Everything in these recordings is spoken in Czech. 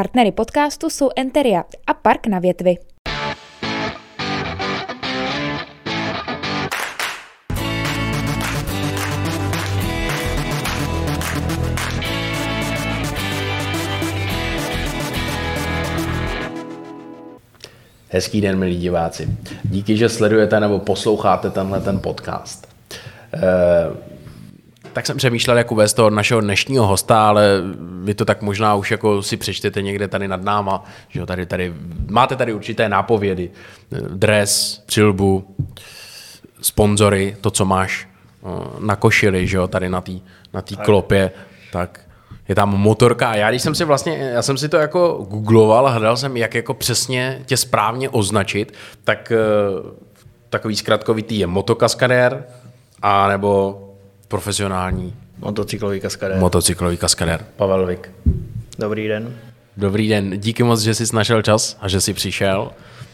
Partnery podcastu jsou Enteria a Park na větvi. Hezký den, milí diváci. Díky, že sledujete nebo posloucháte tenhle ten podcast. E, tak jsem přemýšlel, jak uvést toho našeho dnešního hosta, ale vy to tak možná už jako si přečtete někde tady nad náma, že jo, tady, tady, máte tady určité nápovědy, dres, přilbu, sponzory, to, co máš eh, na košili, že jo, tady na té na tý klopě, tak je tam motorka. A já když jsem si vlastně, já jsem si to jako googloval a hledal jsem, jak jako přesně tě správně označit, tak eh, takový zkratkovitý je motokaskadér a nebo profesionální Motocyklový kaskadér. motocyklový kaskadér. Pavel Vik. Dobrý den. Dobrý den, díky moc, že jsi našel čas a že jsi přišel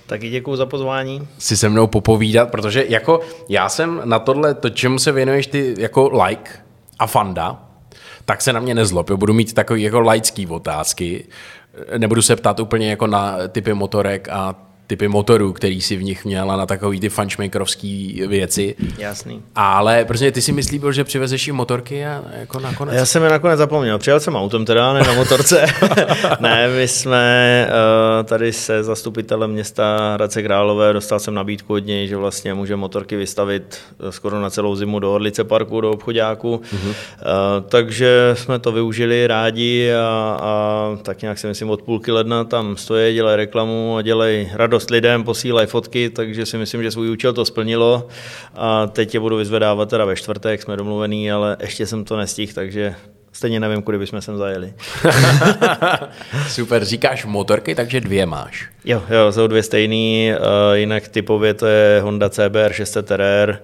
Taky děkuji za pozvání. si se mnou popovídat, protože jako já jsem na tohle, to čemu se věnuješ ty jako like a fanda, tak se na mě nezlob. Jo. Budu mít takový jako laický otázky. Nebudu se ptát úplně jako na typy motorek a typy motorů, který si v nich měl a na takový ty funchmakerovský věci. Jasný. Ale prostě ty si myslíš, že přivezeš jim motorky a jako nakonec... Já jsem je nakonec zapomněl. Přijel jsem autem teda, ne na motorce. ne, my jsme uh, tady se zastupitelem města Hradce Králové, dostal jsem nabídku od něj, že vlastně může motorky vystavit eh, skoro na celou zimu do Orlice parku, do obchodáku. Uh, takže jsme to využili rádi a, a tak nějak si myslím od půlky ledna tam stojí, dělají reklamu a dělají radost lidem, posílají fotky, takže si myslím, že svůj účel to splnilo a teď je budu vyzvedávat teda ve čtvrtek, jsme domluvený, ale ještě jsem to nestihl, takže stejně nevím, kudy bychom sem zajeli. Super, říkáš motorky, takže dvě máš. Jo, jo, jsou dvě stejný, uh, jinak typově to je Honda CBR 600 RR.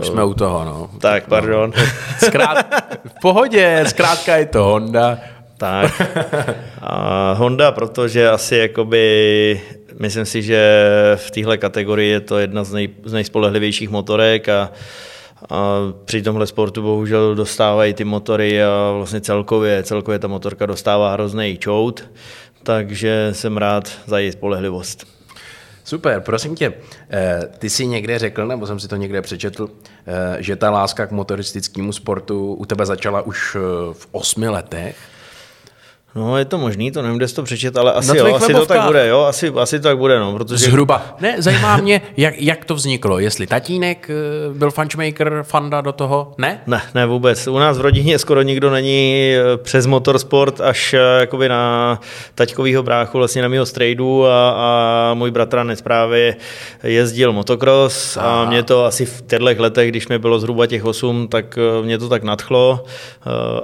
Už jsme u toho, no. Tak, pardon. Zkrát, v pohodě, zkrátka je to Honda. Tak. A Honda, protože asi jakoby, myslím si, že v téhle kategorii je to jedna z, nej, z nejspolehlivějších motorek a, a při tomhle sportu bohužel dostávají ty motory a vlastně celkově, celkově ta motorka dostává hrozný čout, takže jsem rád za její spolehlivost. Super, prosím tě, eh, ty jsi někde řekl, nebo jsem si to někde přečetl, eh, že ta láska k motoristickému sportu u tebe začala už eh, v osmi letech. No, je to možný, to nevím, kde jsi to přečet, ale asi jo, asi to tak bude, jo, asi, asi to tak bude, no, protože... Zhruba. Ne, zajímá mě, jak, jak to vzniklo, jestli tatínek eh, byl funchmaker, fanda do toho, ne? Ne, ne vůbec. U nás v rodině skoro nikdo není eh, přes motorsport až eh, jakoby na taťkovýho bráchu, vlastně na mého strejdu a, a můj bratranec právě jezdil motocross a, a mě to asi v těchto letech, když mi bylo zhruba těch 8, tak mě to tak nadchlo,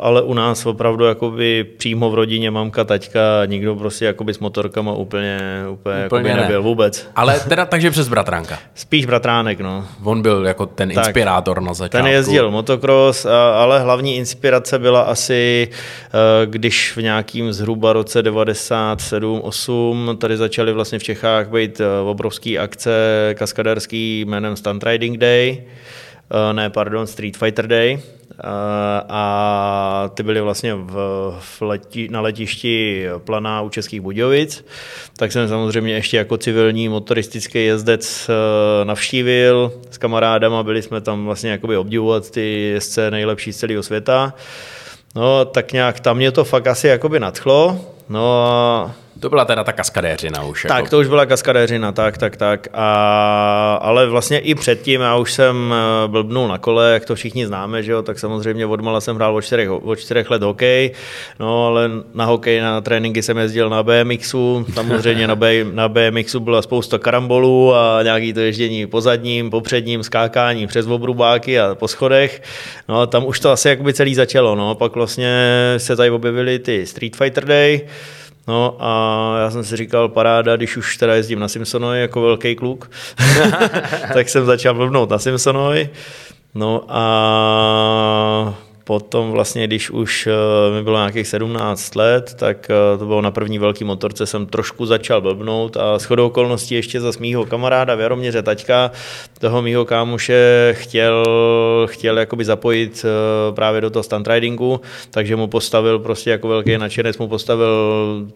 ale u nás opravdu jakoby přímo v rodině rodině mamka, taťka, nikdo prostě jakoby s motorkama úplně, úplně, úplně ne. nebyl vůbec. Ale teda takže přes bratránka. Spíš bratránek, no. On byl jako ten tak, inspirátor na začátku. Ten jezdil motocross, ale hlavní inspirace byla asi, eh, když v nějakým zhruba roce 97-8 tady začaly vlastně v Čechách být eh, obrovský akce kaskaderský jménem Stunt Riding Day, eh, ne, pardon, Street Fighter Day, a ty byly vlastně v, v leti, na letišti Planá u Českých Budějovic, tak jsem samozřejmě ještě jako civilní motoristický jezdec eh, navštívil s kamarádama, byli jsme tam vlastně jakoby obdivovat ty jezdce nejlepší z celého světa. No, tak nějak tam mě to fakt asi jakoby nadchlo. No a to byla teda ta kaskadéřina už. Tak, jako. to už byla kaskadéřina, tak, tak, tak. A, ale vlastně i předtím, já už jsem eh, blbnul na kole, jak to všichni známe, že jo, tak samozřejmě odmala jsem hrál od čtyřech, od čtyřech let hokej, no ale na hokej, na tréninky jsem jezdil na BMXu, samozřejmě na, B, na BMXu byla spousta karambolů a nějaký to ježdění po zadním, po předním, skákání přes obrubáky a po schodech, no tam už to asi jakoby celý začalo, no, pak vlastně se tady objevily ty Street Fighter Day, No a já jsem si říkal, paráda, když už teda jezdím na Simpsonovi jako velký kluk, tak jsem začal blbnout na Simpsonovi. No a Potom vlastně, když už eh, mi bylo nějakých 17 let, tak eh, to bylo na první velký motorce, jsem trošku začal blbnout a shodou okolností ještě za mýho kamaráda v Jaroměře Taťka, toho mýho kámoše chtěl, chtěl jakoby zapojit eh, právě do toho stunt ridingu, takže mu postavil prostě jako velký nadšenec, mu postavil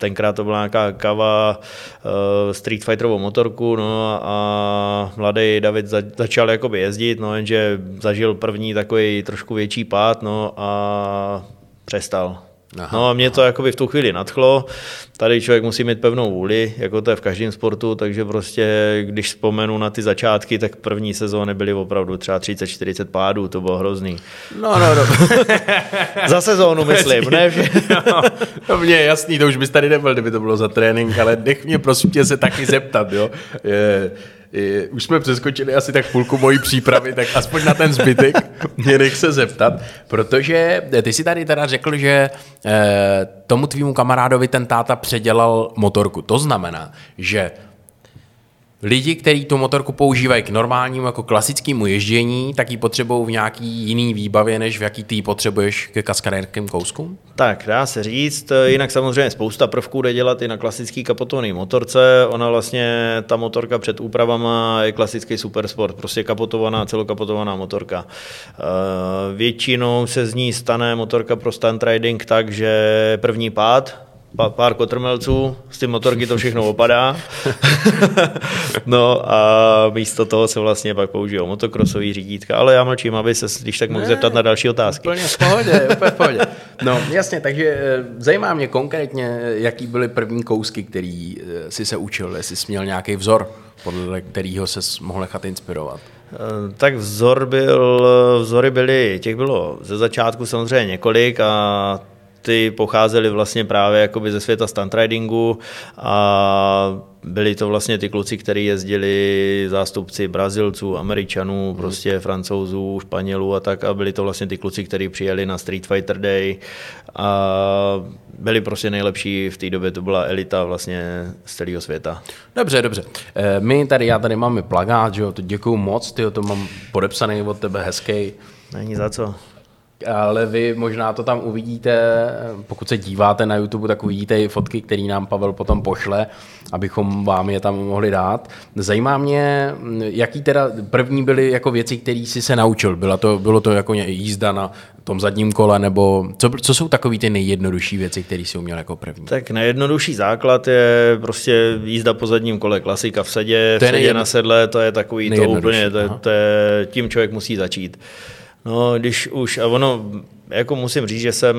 tenkrát to byla nějaká kava uh, Street Fighterovou motorku, no a mladý David za, začal jakoby jezdit, no jenže zažil první takový trošku větší pád, no a přestal. Aha, no a mě to jakoby v tu chvíli nadchlo. Tady člověk musí mít pevnou vůli, jako to je v každém sportu, takže prostě, když vzpomenu na ty začátky, tak první sezóny byly opravdu třeba 30-40 pádů, to bylo hrozný. No, no, no. za sezónu myslím, ne? no, to mě je jasný, to už bys tady nebyl, kdyby to bylo za trénink, ale nech mě prosím tě se taky zeptat, jo. Je, už jsme přeskočili asi tak půlku mojí přípravy, tak aspoň na ten zbytek mě nech se zeptat, protože ty si tady teda řekl, že eh, tomu tvýmu kamarádovi ten táta předělal motorku. To znamená, že lidi, kteří tu motorku používají k normálnímu jako klasickému ježdění, tak ji potřebují v nějaký jiný výbavě, než v jaký ty potřebuješ ke kaskadérským kouskům? Tak, dá se říct. Jinak samozřejmě spousta prvků jde dělat i na klasický kapotovaný motorce. Ona vlastně, ta motorka před úpravama je klasický supersport, prostě kapotovaná, celokapotovaná motorka. Eh, většinou se z ní stane motorka pro stunt riding tak, že první pád, pár kotrmelců, z ty motorky to všechno opadá. no a místo toho se vlastně pak použijou motokrosový řídítka, ale já mlčím, aby se, když tak mohl zeptat na další otázky. Úplně v pohodě, úplně v pohodě. No jasně, takže eh, zajímá mě konkrétně, jaký byly první kousky, který eh, si se učil, jestli jsi měl nějaký vzor, podle kterého se mohl nechat inspirovat. Eh, tak vzor byl, vzory byly, těch bylo ze začátku samozřejmě několik a ty pocházely vlastně právě jakoby ze světa stunt ridingu a byli to vlastně ty kluci, kteří jezdili zástupci Brazilců, Američanů, hmm. prostě Francouzů, Španělů a tak a byli to vlastně ty kluci, kteří přijeli na Street Fighter Day a byli prostě nejlepší v té době, to byla elita vlastně z celého světa. Dobře, dobře. Eh, my tady, já tady máme plagát, že jo, to děkuju moc, ty to mám podepsaný od tebe, hezký. Není za co ale vy možná to tam uvidíte, pokud se díváte na YouTube, tak uvidíte i fotky, které nám Pavel potom pošle, abychom vám je tam mohli dát. Zajímá mě, jaký teda první byly jako věci, které jsi se naučil. Bylo to, bylo to jako jízda na tom zadním kole, nebo co, co jsou takové ty nejjednodušší věci, které jsi uměl jako první? Tak nejjednodušší základ je prostě jízda po zadním kole, klasika v sedě, v sedě na sedle, to je takový to úplně, to, to je, tím člověk musí začít. No, když už, a ono, jako musím říct, že jsem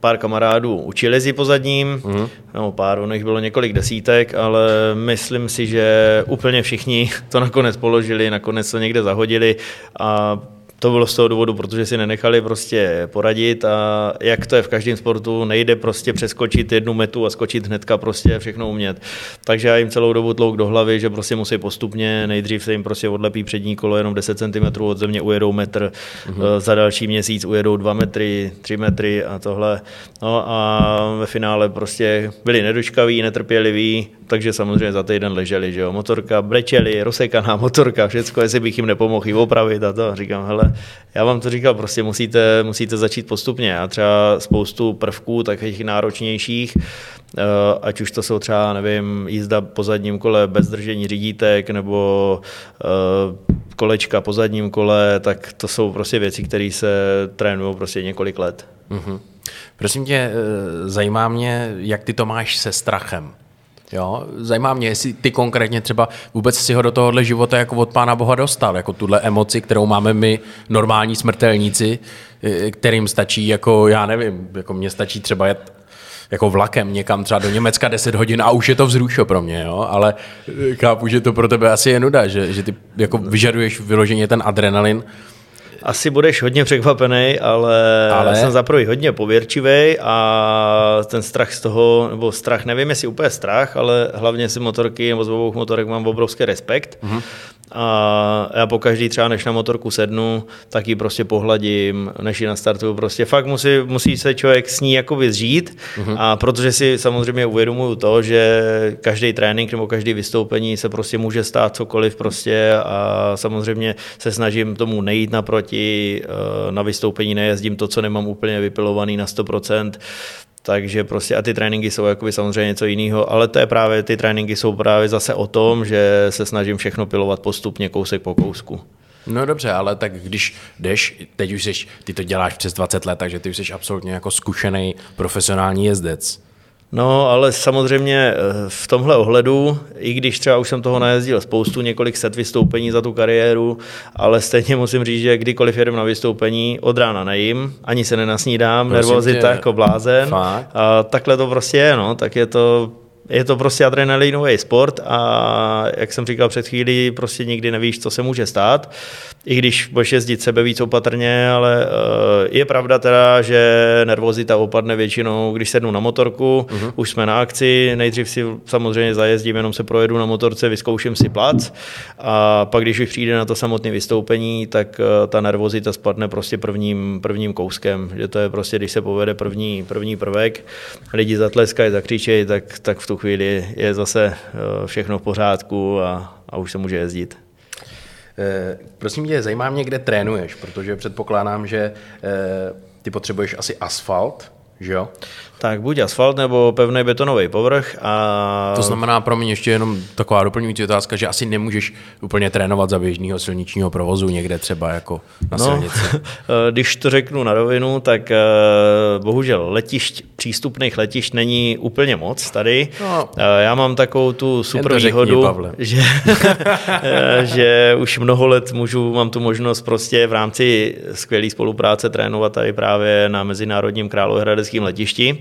pár kamarádů učil jezdit po zadním, mm-hmm. no pár, ono jich bylo několik desítek, ale myslím si, že úplně všichni to nakonec položili, nakonec to někde zahodili a to bylo z toho důvodu, protože si nenechali prostě poradit a jak to je v každém sportu, nejde prostě přeskočit jednu metu a skočit hnedka prostě všechno umět. Takže já jim celou dobu tlouk do hlavy, že prostě musí postupně, nejdřív se jim prostě odlepí přední kolo jenom 10 cm od země, ujedou metr, mm-hmm. za další měsíc ujedou 2 metry, 3 metry a tohle. No a ve finále prostě byli nedočkaví, netrpěliví, takže samozřejmě za týden leželi, že jo, motorka, brečeli, rozsekaná motorka, všecko, jestli bych jim nepomohl opravit a to. Říkám, hele, já vám to říkal, prostě musíte, musíte začít postupně. A třeba spoustu prvků, takových náročnějších, eh, ať už to jsou třeba, nevím, jízda po zadním kole bez držení řídítek, nebo eh, kolečka po zadním kole, tak to jsou prostě věci, které se trénují prostě několik let. Mm-hmm. Prosím tě, eh, zajímá mě, jak ty to máš se strachem. Jo, zajímá mě, jestli ty konkrétně třeba vůbec si ho do tohohle života jako od Pána Boha dostal, jako tuhle emoci, kterou máme my normální smrtelníci, eh, kterým stačí jako, já nevím, jako mně stačí třeba jet jako vlakem někam třeba do Německa 10 hodin a už je to vzrušo pro mě, jo? ale eh, chápu, že to pro tebe asi je nuda, že, že ty jako vyžaduješ vyloženě ten adrenalin, asi budeš hodně překvapený, ale, ale... jsem za hodně pověrčivý a ten strach z toho, nebo strach, nevím jestli úplně strach, ale hlavně si motorky nebo z obou motorek mám obrovský respekt. Mm-hmm. A já po každý třeba, než na motorku sednu, tak ji prostě pohladím, než ji nastartuju. Prostě fakt musí, musí se člověk s ní jako vyzřít. Mm-hmm. A protože si samozřejmě uvědomuju to, že každý trénink nebo každý vystoupení se prostě může stát cokoliv prostě a samozřejmě se snažím tomu nejít naproti. Eh, na vystoupení nejezdím to, co nemám úplně vypilovaný na 100%, takže prostě a ty tréninky jsou jakoby samozřejmě něco jiného, ale to je právě, ty tréninky jsou právě zase o tom, že se snažím všechno pilovat postupně, kousek po kousku. No dobře, ale tak když jdeš, teď už jsi, ty to děláš přes 20 let, takže ty už jsi absolutně jako zkušený profesionální jezdec. No, ale samozřejmě eh, v tomhle ohledu, i když třeba už jsem toho najezdil spoustu, několik set vystoupení za tu kariéru, ale stejně musím říct, že kdykoliv jedem na vystoupení, od rána nejím, ani se nenasnídám, nervozita jako blázen. Fakt? A takhle to prostě je, no, tak je to je to prostě adrenalinový sport a jak jsem říkal před chvílí, prostě nikdy nevíš, co se může stát, i když budeš jezdit sebe víc opatrně, ale uh, je pravda teda, že nervozita opadne většinou, když sednu na motorku, uh-huh. už jsme na akci, nejdřív si samozřejmě zajezdím, jenom se projedu na motorce, vyzkouším si plac a pak, když už přijde na to samotné vystoupení, tak uh, ta nervozita spadne prostě prvním, prvním kouskem, že to je prostě, když se povede první, první prvek, lidi zatleskají, zakřičejí, tak, tak v tu chvíli je zase eh, všechno v pořádku a, a už se může jezdit. Eh, prosím tě, zajímá mě, kde trénuješ, protože předpokládám, že eh, ty potřebuješ asi asfalt, že jo? Tak buď asfalt nebo pevný betonový povrch. A... To znamená pro mě ještě jenom taková doplňující otázka, že asi nemůžeš úplně trénovat za běžného silničního provozu někde třeba jako na no, silnici. Když to řeknu na rovinu, tak eh, bohužel letišť, přístupných letišť není úplně moc tady. No, eh, Já mám takovou tu super výhodu, že, eh, že už mnoho let můžu, mám tu možnost prostě v rámci skvělé spolupráce trénovat tady právě na Mezinárodním královéhradeckém letišti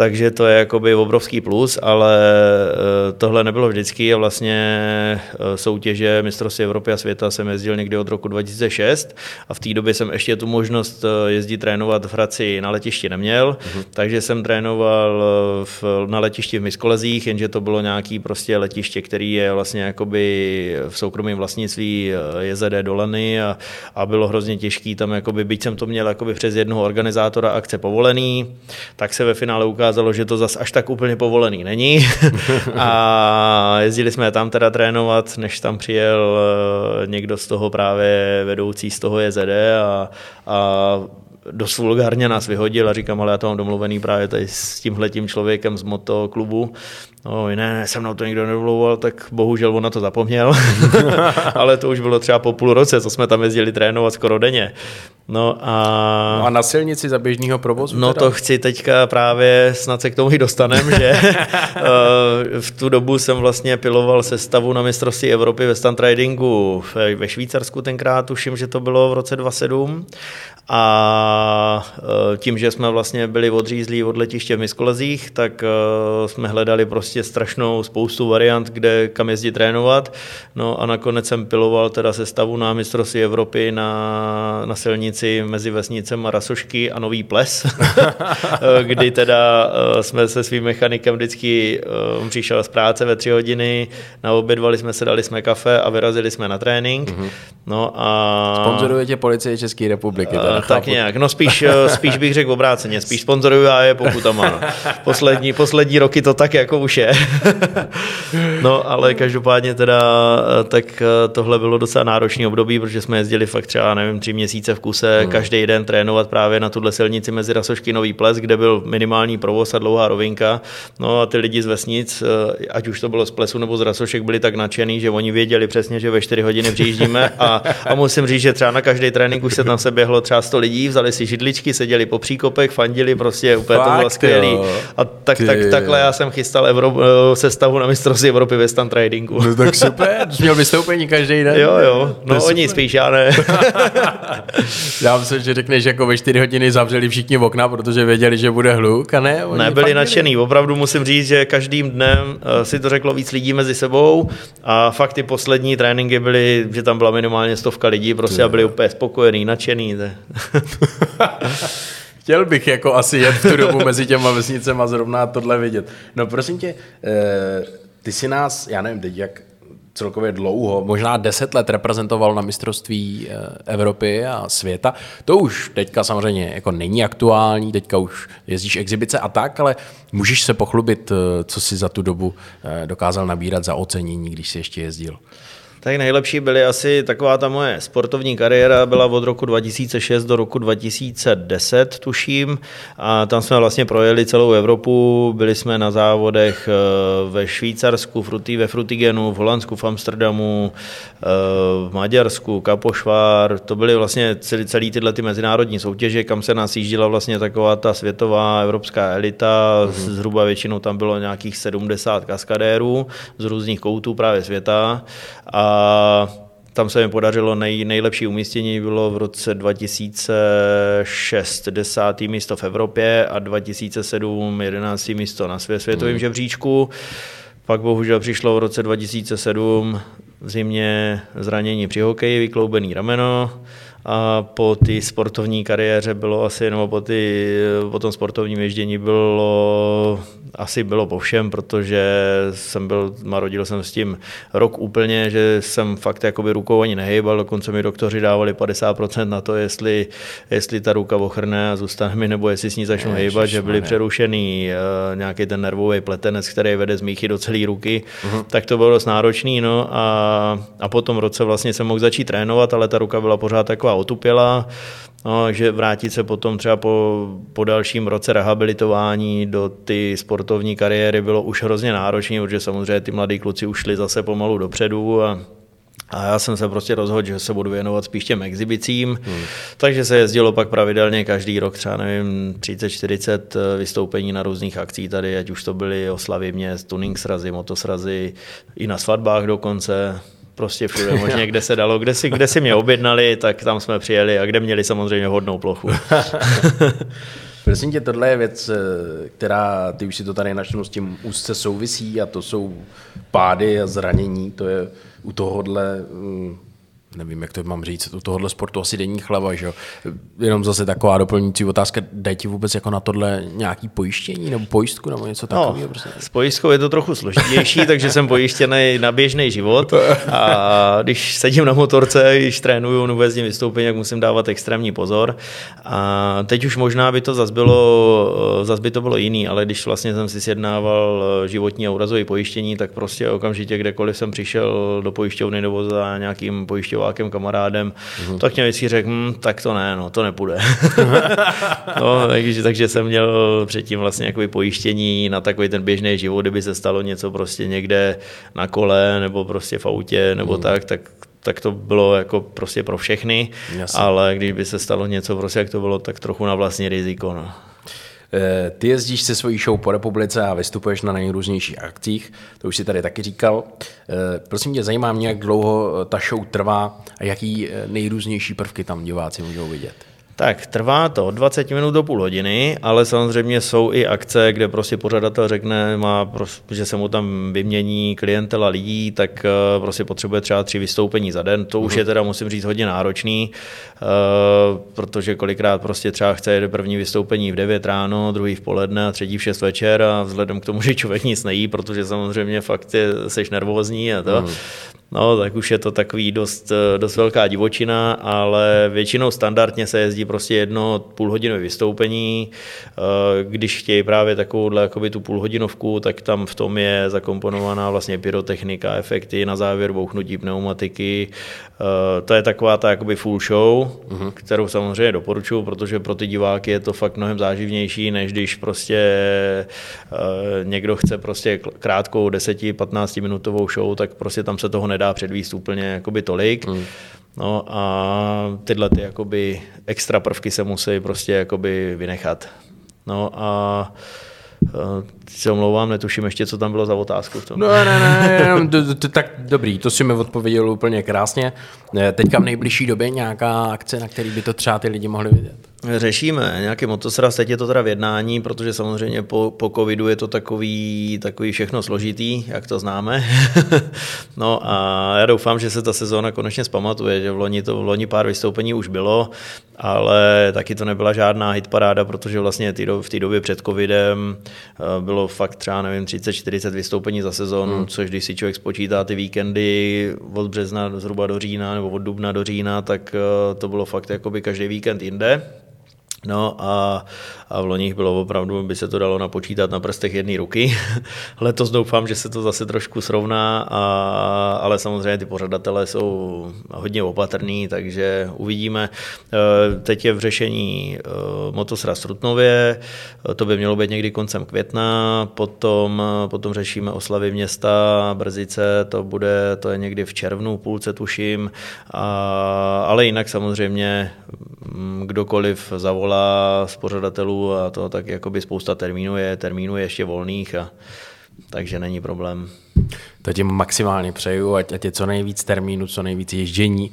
takže to je jakoby obrovský plus, ale eh, tohle nebylo vždycky a vlastně eh, soutěže mistrovství Evropy a světa jsem jezdil někdy od roku 2006 a v té době jsem ještě tu možnost eh, jezdit trénovat v Hradci na letišti neměl, uh-huh. takže jsem trénoval v, na letišti v Miskolezích, jenže to bylo nějaký prostě letiště, který je vlastně jakoby v soukromém vlastnictví JZD Dolany a, a bylo hrozně těžký tam jakoby, byť jsem to měl jakoby přes jednoho organizátora akce povolený, tak se ve finále ukázalo, že to zas až tak úplně povolený není. a jezdili jsme tam teda trénovat, než tam přijel eh, někdo z toho právě vedoucí z toho JZD a, a dost vulgárně nás vyhodil a říkám, ale já to mám domluvený právě tady s tímhletím člověkem z motoklubu, No, ne, ne, se mnou to nikdo nedomlouval, tak bohužel on na to zapomněl. Ale to už bylo třeba po půl roce, co jsme tam jezdili trénovat skoro denně. No a, no a na silnici za běžného provozu? No teda? to chci teďka právě, snad se k tomu i dostanem, že eh, v tu dobu jsem vlastně piloval sestavu na mistrovství Evropy ve stunt ridingu ve Švýcarsku tenkrát, tuším, že to bylo v roce 2007 a eh, tím, že jsme vlastně byli odřízlí od letiště v Miskolezích, tak eh, jsme hledali prostě strašnou spoustu variant, kde kam jezdit trénovat. No a nakonec jsem piloval teda sestavu na mistrovství Evropy na, na silnici mezi vesnicem a Rasošky a Nový ples, kdy teda eh, jsme se svým mechanikem vždycky eh, přišel z práce ve tři hodiny, naobědvali jsme se, dali jsme kafe a vyrazili jsme na trénink. Mm-hmm. No a... Sponzoruje tě policie České republiky. Teda, tak chápu. nějak, no spíš, spíš bych řekl obráceně, spíš sponzoruju a je pokud tam má. Poslední, poslední roky to tak jako už je. no, ale každopádně teda, eh, tak eh, tohle bylo docela náročný období, protože jsme jezdili fakt třeba, nevím, tři měsíce v kuse, hmm. každý den trénovat právě na tuhle silnici mezi Rasošky Nový ples, kde byl minimální provoz a dlouhá rovinka. No a ty lidi z vesnic, eh, ať už to bylo z plesu nebo z Rasošek, byli tak nadšený, že oni věděli přesně, že ve 4 hodiny přijíždíme a, a musím říct, že třeba na každý trénink už se tam se běhlo třeba 100 lidí, vzali si židličky, seděli po příkopech, fandili, prostě úplně Fakt, to bylo skvělý. A tak, tak, takhle já jsem chystal Evropu, sestavu na mistrovství Evropy ve stand tradingu. No tak super, měl vystoupení každý den. Jo, jo, no oni super. spíš, já ne. já myslím, že řekneš, jako ve 4 hodiny zavřeli všichni v okna, protože věděli, že bude hluk a ne? Oni byli nadšený, opravdu musím říct, že každým dnem eh, si to řeklo víc lidí mezi sebou a fakt ty poslední tréninky byly, že tam byla minimálně stovka lidí prostě a byli úplně spokojení, nadšený. Chtěl bych jako asi jet v tu dobu mezi těma vesnicema zrovna tohle vidět. No prosím tě, eh, ty si nás, já nevím teď jak celkově dlouho, možná deset let reprezentoval na mistrovství eh, Evropy a světa. To už teďka samozřejmě jako není aktuální, teďka už jezdíš exibice a tak, ale můžeš se pochlubit, eh, co si za tu dobu dokázal nabírat za ocenění, když si ještě jezdil? Tak nejlepší byly asi taková ta moje sportovní kariéra, byla od roku 2006 do roku 2010, tuším, a tam jsme vlastně projeli celou Evropu, byli jsme na závodech eh, ve Švýcarsku, ve Frutigenu, v Holandsku, v Amsterdamu, eh, v Maďarsku, Kapošvár, to byly vlastně celý, celý tyhle ty mezinárodní soutěže, kam se nás jíždila vlastně taková ta světová evropská elita, mm-hmm. zhruba většinou tam bylo nějakých 70 kaskadérů z různých koutů právě světa. A tam se mi podařilo nej, nejlepší umístění bylo v roce 2006 desátý místo v Evropě a 2007 jedenáctý místo na svě, světovém mm. žebříčku. Pak bohužel přišlo v roce 2007 v zimě zranění při hokeji, vykloubený rameno a po té sportovní kariéře bylo asi, nebo po, ty, po tom sportovním ježdění bylo asi bylo po všem, protože jsem byl, narodil jsem s tím rok úplně, že jsem fakt jakoby rukou ani nehejbal, dokonce mi doktoři dávali 50% na to, jestli, jestli ta ruka ochrne a zůstane mi, nebo jestli s ní začnu hejbat, že byly přerušený uh, nějaký ten nervový pletenec, který vede z míchy do celé ruky, uh-huh. tak to bylo dost náročný, no a, a po tom roce vlastně jsem mohl začít trénovat, ale ta ruka byla pořád taková otupělá, No, že vrátit se potom třeba po, po dalším roce rehabilitování do ty sportovní kariéry bylo už hrozně náročné, protože samozřejmě ty mladí kluci už šli zase pomalu dopředu a a já jsem se prostě rozhodl, že se budu věnovat spíš těm exhibicím, hmm. takže se jezdilo pak pravidelně každý rok, třeba nevím, 30-40 eh, vystoupení na různých akcích tady, ať už to byly oslavy měst, tuning srazy, motosrazy, i na svatbách dokonce prostě všude možně, kde se dalo, kde si, kde si mě objednali, tak tam jsme přijeli a kde měli samozřejmě hodnou plochu. Prosím tě, tohle je věc, eh, která, ty už si to tady načnu, s tím úzce souvisí a to jsou pády a zranění, to je u tohohle mm, nevím, jak to mám říct, u tohohle sportu asi denní chleba, že jo. Jenom zase taková doplňující otázka, dají ti vůbec jako na tohle nějaký pojištění nebo pojistku nebo něco takového? No, prostě? S pojistkou je to trochu složitější, takže jsem pojištěný na běžný život a když sedím na motorce, když trénuju nebo jezdím vystoupení, jak musím dávat extrémní pozor. A teď už možná by to zase bylo, zas by to bylo jiný, ale když vlastně jsem si sjednával životní a úrazové pojištění, tak prostě okamžitě kdekoliv jsem přišel do pojišťovny nebo za nějakým pojišťovným divákem, kamarádem, mm-hmm. tak mě vždycky řekl, hm, tak to ne, no, to nepůjde. no, takže, takže jsem měl předtím vlastně jakoby pojištění na takový ten běžný život, kdyby se stalo něco prostě někde na kole nebo prostě v autě nebo mm. tak, tak tak to bylo jako prostě pro všechny, Jasně. ale když by se stalo něco prostě, jak to bylo, tak trochu na vlastní riziko. No. Eh, ty jezdíš se svojí show po republice a vystupuješ na nejrůznějších akcích, to už si tady taky říkal. Eh, prosím tě, zajímá mě, jak dlouho ta show trvá a jaký eh, nejrůznější prvky tam diváci můžou vidět. Tak trvá to 20 minut do půl hodiny, ale samozřejmě jsou i akce, kde prostě pořadatel řekne, má, že se mu tam vymění klientela lidí, tak eh, prostě potřebuje třeba tři vystoupení za den. To už je mhm. teda, musím říct, hodně náročný, eh, protože kolikrát prostě třeba chce první vystoupení v 9 ráno, druhý v poledne a třetí v 6 večer a vzhledem k tomu, že člověk nic nejí, protože samozřejmě fakt je, seš nervózní a to, mm. No, tak už je to takový dost, dost velká divočina, ale většinou standardně se jezdí prostě jedno půlhodinové vystoupení. Eh, když chtějí právě takovouhle jakoby tu půlhodinovku, tak tam v tom je zakomponovaná vlastně pyrotechnika, efekty, na závěr bouchnutí pneumatiky. Eh, to je taková ta jakoby full show, uh-huh. kterou samozřejmě doporučuji, protože pro ty diváky je to fakt mnohem záživnější, než když prostě eh, někdo chce prostě krátkou 10-15 minutovou show, tak prostě tam se toho nedá předvíst úplně jakoby tolik. Hmm. No a tyhle ty jakoby extra prvky se musí prostě jakoby vynechat. No a se omlouvám, netuším ještě, co tam bylo za otázku. V tom. No ne, ne, jenom, to, to, tak dobrý, to si mi odpověděl úplně krásně. Teďka v nejbližší době nějaká akce, na který by to třeba ty lidi mohli vidět? Řešíme nějaký motosraz, teď je to teda v jednání, protože samozřejmě po, po covidu je to takový, takový všechno složitý, jak to známe. no a já doufám, že se ta sezóna konečně zpamatuje, že v loni, to, v loni pár vystoupení už bylo, ale taky to nebyla žádná hitparáda, protože vlastně v té době před covidem eh, bylo fakt třeba, nevím, 30-40 vystoupení za sezónu, hmm. což když si člověk spočítá ty víkendy od března zhruba do října nebo od dubna do října, tak eh, to bylo fakt jakoby každý víkend jinde. No a, a v loních bylo opravdu, by se to dalo napočítat na prstech jedné ruky. Letos doufám, že se to zase trošku srovná, a, ale samozřejmě ty pořadatelé jsou hodně opatrní, takže uvidíme. E, teď je v řešení e, motosra Strutnově, to by mělo být někdy koncem května, potom, potom řešíme oslavy města Brzice, to bude, to je někdy v červnu, půlce tuším, a, ale jinak samozřejmě kdokoliv zavolá volá z pořadatelů a to tak jakoby spousta termínů je, termínů je ještě volných a takže není problém. To ti maximálně přeju, ať, ať je co nejvíc termínů, co nejvíc ježdění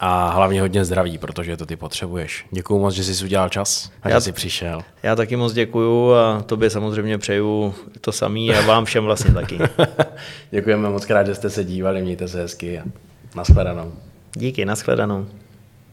a hlavně hodně zdraví, protože to ty potřebuješ. Děkuji moc, že jsi udělal čas a já, že jsi přišel. Já taky moc děkuju a tobě samozřejmě přeju to samý a vám všem vlastně taky. Děkujeme moc krát, že jste se dívali, mějte se hezky a nashledanou. Díky, nashledanou.